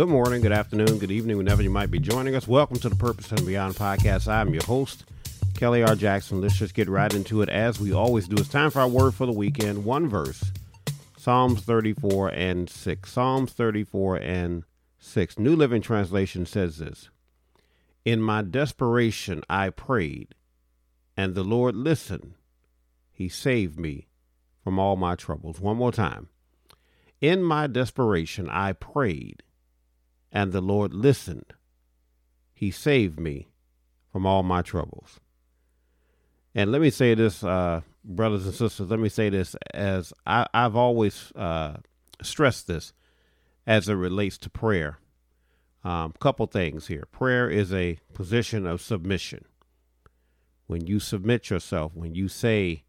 Good morning, good afternoon, good evening, whenever you might be joining us. Welcome to the Purpose and Beyond podcast. I'm your host, Kelly R. Jackson. Let's just get right into it as we always do. It's time for our word for the weekend. One verse Psalms 34 and 6. Psalms 34 and 6. New Living Translation says this In my desperation I prayed, and the Lord listened. He saved me from all my troubles. One more time. In my desperation I prayed and the Lord listened. He saved me from all my troubles. And let me say this, uh, brothers and sisters, let me say this as I, have always uh, stressed this as it relates to prayer. Um, couple things here. Prayer is a position of submission. When you submit yourself, when you say,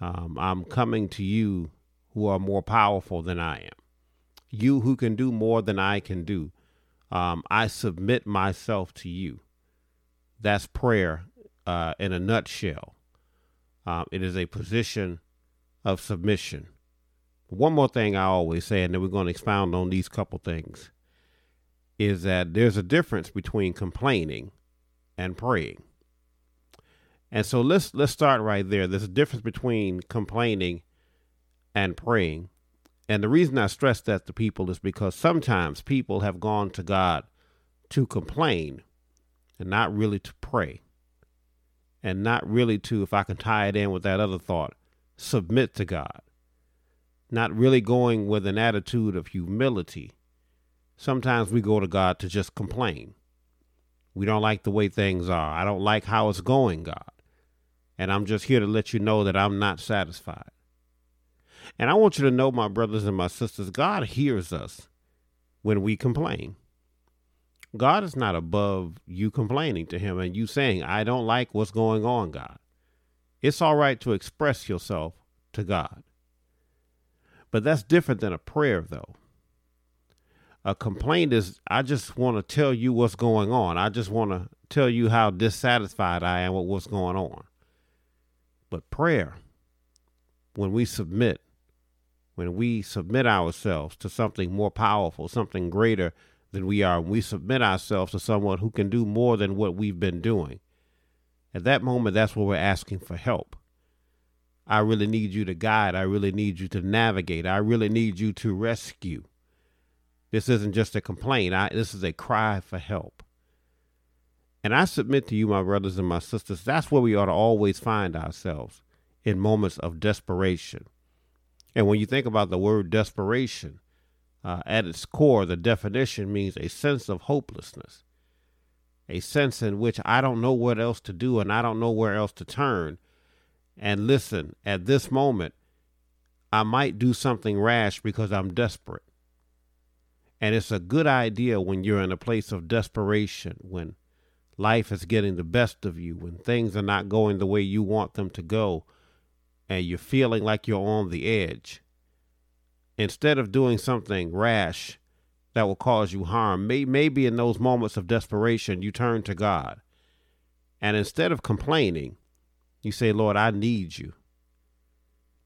um, I'm coming to you who are more powerful than I am, you who can do more than I can do, um, I submit myself to you. That's prayer uh, in a nutshell. Um, it is a position of submission. One more thing I always say, and then we're going to expound on these couple things, is that there's a difference between complaining and praying. And so let's let's start right there. There's a difference between complaining and praying. And the reason I stress that to people is because sometimes people have gone to God to complain and not really to pray. And not really to, if I can tie it in with that other thought, submit to God. Not really going with an attitude of humility. Sometimes we go to God to just complain. We don't like the way things are. I don't like how it's going, God. And I'm just here to let you know that I'm not satisfied. And I want you to know, my brothers and my sisters, God hears us when we complain. God is not above you complaining to Him and you saying, I don't like what's going on, God. It's all right to express yourself to God. But that's different than a prayer, though. A complaint is, I just want to tell you what's going on. I just want to tell you how dissatisfied I am with what's going on. But prayer, when we submit, when we submit ourselves to something more powerful, something greater than we are, when we submit ourselves to someone who can do more than what we've been doing, at that moment, that's where we're asking for help. I really need you to guide. I really need you to navigate. I really need you to rescue. This isn't just a complaint. I, this is a cry for help. And I submit to you, my brothers and my sisters, that's where we ought to always find ourselves in moments of desperation. And when you think about the word desperation, uh, at its core, the definition means a sense of hopelessness, a sense in which I don't know what else to do and I don't know where else to turn. And listen, at this moment, I might do something rash because I'm desperate. And it's a good idea when you're in a place of desperation, when life is getting the best of you, when things are not going the way you want them to go, and you're feeling like you're on the edge, instead of doing something rash that will cause you harm, may, maybe in those moments of desperation, you turn to God. And instead of complaining, you say, Lord, I need you.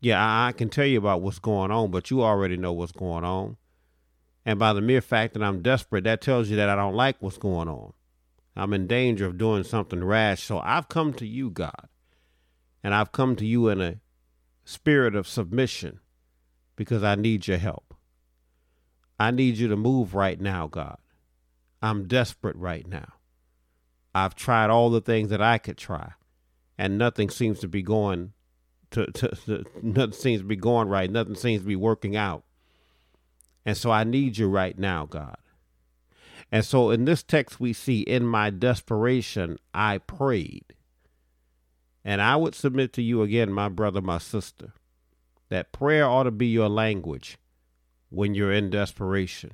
Yeah, I, I can tell you about what's going on, but you already know what's going on. And by the mere fact that I'm desperate, that tells you that I don't like what's going on. I'm in danger of doing something rash. So I've come to you, God. And I've come to you in a spirit of submission because I need your help. I need you to move right now, God. I'm desperate right now. I've tried all the things that I could try, and nothing seems to be going to, to, to, nothing seems to be going right. Nothing seems to be working out. And so I need you right now, God. And so in this text we see in my desperation I prayed. And I would submit to you again, my brother, my sister, that prayer ought to be your language when you're in desperation.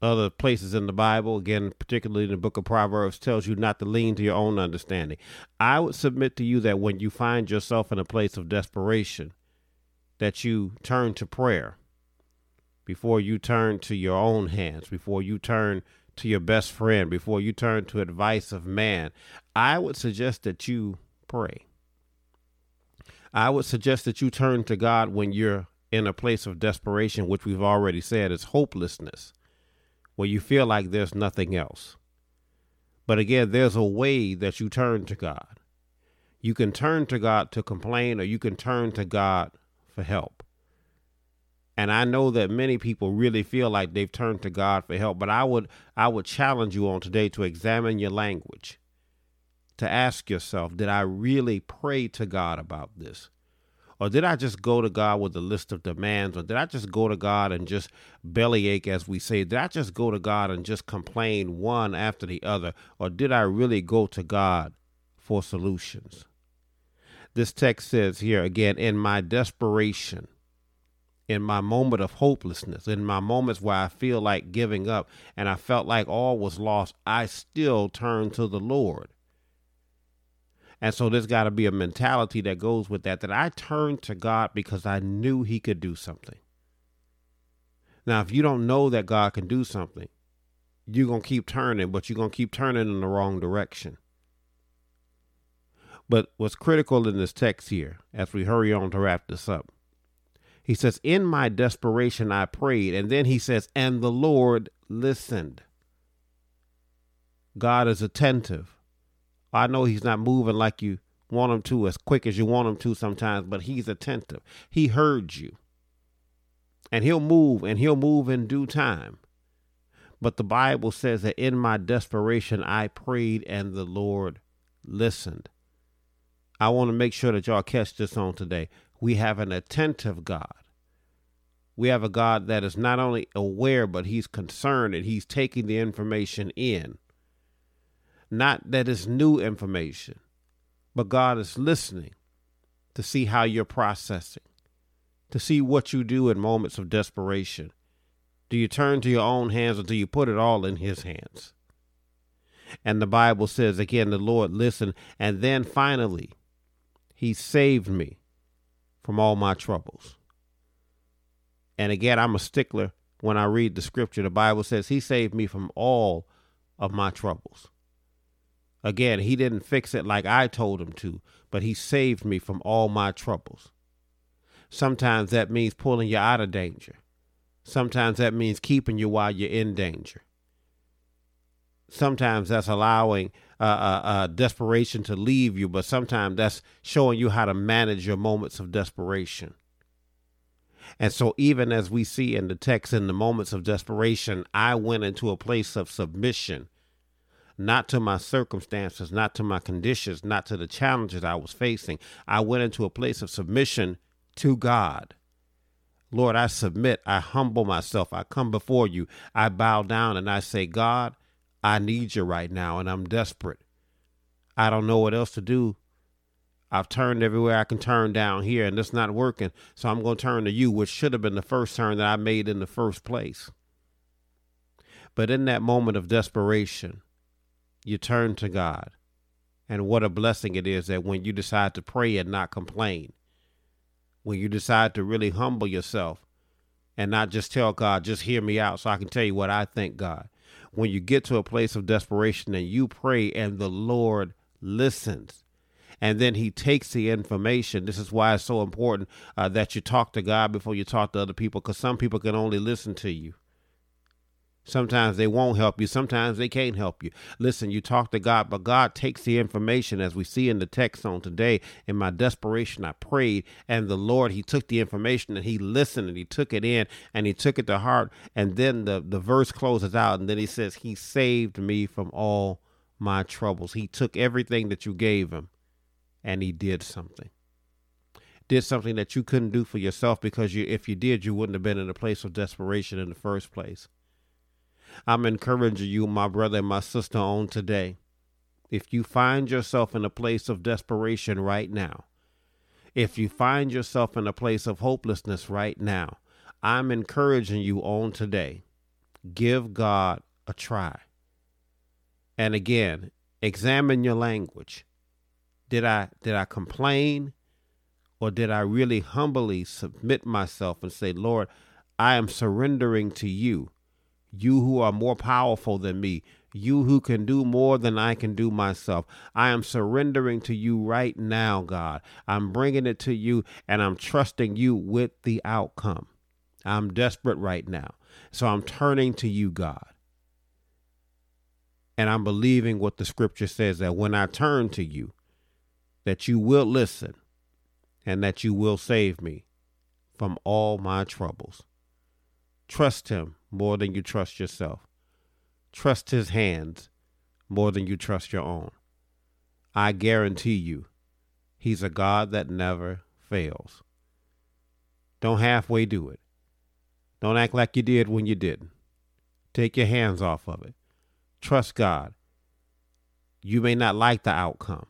Other places in the Bible, again, particularly in the book of Proverbs, tells you not to lean to your own understanding. I would submit to you that when you find yourself in a place of desperation, that you turn to prayer before you turn to your own hands, before you turn to your best friend, before you turn to advice of man, I would suggest that you pray. I would suggest that you turn to God when you're in a place of desperation, which we've already said is hopelessness. where you feel like there's nothing else. But again, there's a way that you turn to God. You can turn to God to complain, or you can turn to God for help. And I know that many people really feel like they've turned to God for help, but I would I would challenge you on today to examine your language. To ask yourself, did I really pray to God about this? Or did I just go to God with a list of demands? Or did I just go to God and just bellyache, as we say? Did I just go to God and just complain one after the other? Or did I really go to God for solutions? This text says here again, in my desperation, in my moment of hopelessness, in my moments where I feel like giving up and I felt like all was lost, I still turned to the Lord. And so there's got to be a mentality that goes with that, that I turned to God because I knew He could do something. Now, if you don't know that God can do something, you're going to keep turning, but you're going to keep turning in the wrong direction. But what's critical in this text here, as we hurry on to wrap this up, he says, In my desperation I prayed. And then he says, And the Lord listened. God is attentive. I know he's not moving like you want him to as quick as you want him to sometimes, but he's attentive. He heard you. And he'll move and he'll move in due time. But the Bible says that in my desperation I prayed and the Lord listened. I want to make sure that y'all catch this on today. We have an attentive God. We have a God that is not only aware, but he's concerned and he's taking the information in. Not that it's new information, but God is listening to see how you're processing, to see what you do in moments of desperation. Do you turn to your own hands or do you put it all in His hands? And the Bible says again, the Lord listened, and then finally, He saved me from all my troubles. And again, I'm a stickler when I read the scripture. The Bible says He saved me from all of my troubles. Again, he didn't fix it like I told him to, but he saved me from all my troubles. Sometimes that means pulling you out of danger. Sometimes that means keeping you while you're in danger. Sometimes that's allowing uh, uh, uh, desperation to leave you, but sometimes that's showing you how to manage your moments of desperation. And so, even as we see in the text, in the moments of desperation, I went into a place of submission not to my circumstances, not to my conditions, not to the challenges I was facing. I went into a place of submission to God. Lord, I submit, I humble myself, I come before you, I bow down and I say, God, I need you right now and I'm desperate. I don't know what else to do. I've turned everywhere I can turn down here and it's not working. So I'm going to turn to you, which should have been the first turn that I made in the first place. But in that moment of desperation, you turn to God. And what a blessing it is that when you decide to pray and not complain, when you decide to really humble yourself and not just tell God, just hear me out so I can tell you what I think, God. When you get to a place of desperation and you pray and the Lord listens, and then he takes the information. This is why it's so important uh, that you talk to God before you talk to other people, because some people can only listen to you. Sometimes they won't help you. Sometimes they can't help you. Listen, you talk to God, but God takes the information as we see in the text on today. In my desperation, I prayed, and the Lord, He took the information and He listened and He took it in and He took it to heart. And then the, the verse closes out, and then He says, He saved me from all my troubles. He took everything that you gave Him and He did something. Did something that you couldn't do for yourself because you, if you did, you wouldn't have been in a place of desperation in the first place. I'm encouraging you, my brother and my sister, on today. If you find yourself in a place of desperation right now, if you find yourself in a place of hopelessness right now, I'm encouraging you on today. Give God a try. And again, examine your language. Did I did I complain or did I really humbly submit myself and say, "Lord, I am surrendering to you you who are more powerful than me, you who can do more than I can do myself. I am surrendering to you right now, God. I'm bringing it to you and I'm trusting you with the outcome. I'm desperate right now. So I'm turning to you, God. And I'm believing what the scripture says that when I turn to you, that you will listen and that you will save me from all my troubles. Trust him more than you trust yourself. Trust his hands more than you trust your own. I guarantee you, he's a God that never fails. Don't halfway do it. Don't act like you did when you didn't. Take your hands off of it. Trust God. You may not like the outcome,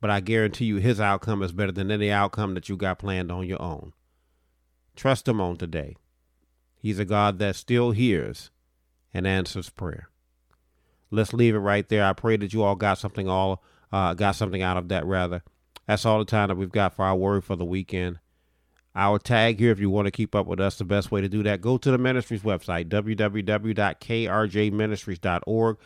but I guarantee you his outcome is better than any outcome that you got planned on your own. Trust him on today. He's a God that still hears and answers prayer. Let's leave it right there. I pray that you all got something all uh, got something out of that rather. That's all the time that we've got for our word for the weekend. Our tag here, if you want to keep up with us, the best way to do that, go to the ministry's website, www.krjministries.org.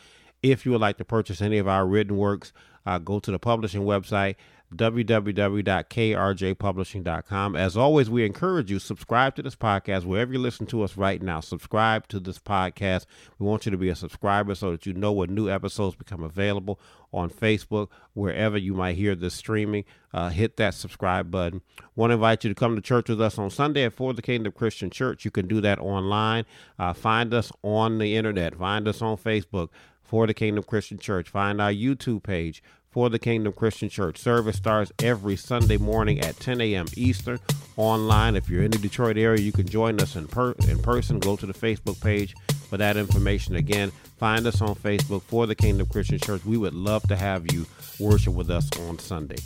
If you would like to purchase any of our written works, uh, go to the publishing website, www.krjpublishing.com. As always, we encourage you subscribe to this podcast wherever you listen to us right now. Subscribe to this podcast. We want you to be a subscriber so that you know when new episodes become available on Facebook, wherever you might hear this streaming. Uh, hit that subscribe button. Want to invite you to come to church with us on Sunday at For the Kingdom Christian Church. You can do that online. Uh, find us on the internet. Find us on Facebook for the Kingdom Christian Church. Find our YouTube page for the Kingdom Christian Church. Service starts every Sunday morning at 10 a.m. Eastern. Online, if you're in the Detroit area, you can join us in, per- in person. Go to the Facebook page for that information. Again, find us on Facebook for the Kingdom Christian Church. We would love to have you worship with us on Sunday.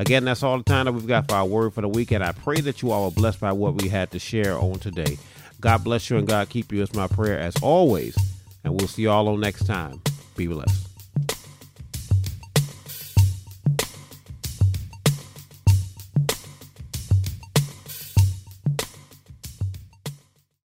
Again, that's all the time that we've got for our word for the weekend. I pray that you all are blessed by what we had to share on today. God bless you and God keep you is my prayer as always. And we'll see you all on next time. Be blessed.